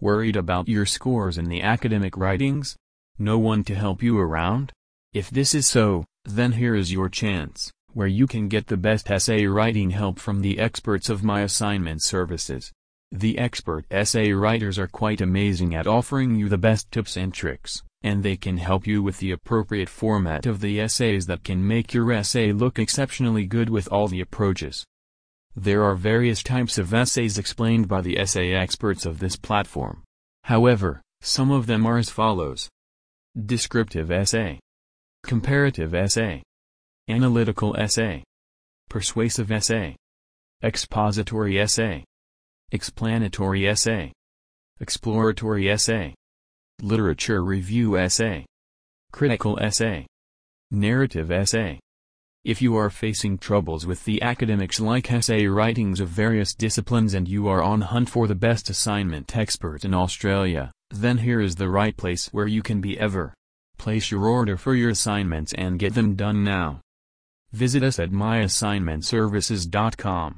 Worried about your scores in the academic writings? No one to help you around? If this is so, then here is your chance, where you can get the best essay writing help from the experts of my assignment services. The expert essay writers are quite amazing at offering you the best tips and tricks, and they can help you with the appropriate format of the essays that can make your essay look exceptionally good with all the approaches. There are various types of essays explained by the essay experts of this platform. However, some of them are as follows. Descriptive essay. Comparative essay. Analytical essay. Persuasive essay. Expository essay. Explanatory essay. Exploratory essay. Literature review essay. Critical essay. Narrative essay. If you are facing troubles with the academics like essay writings of various disciplines and you are on hunt for the best assignment expert in Australia, then here is the right place where you can be ever. Place your order for your assignments and get them done now. Visit us at myassignmentservices.com.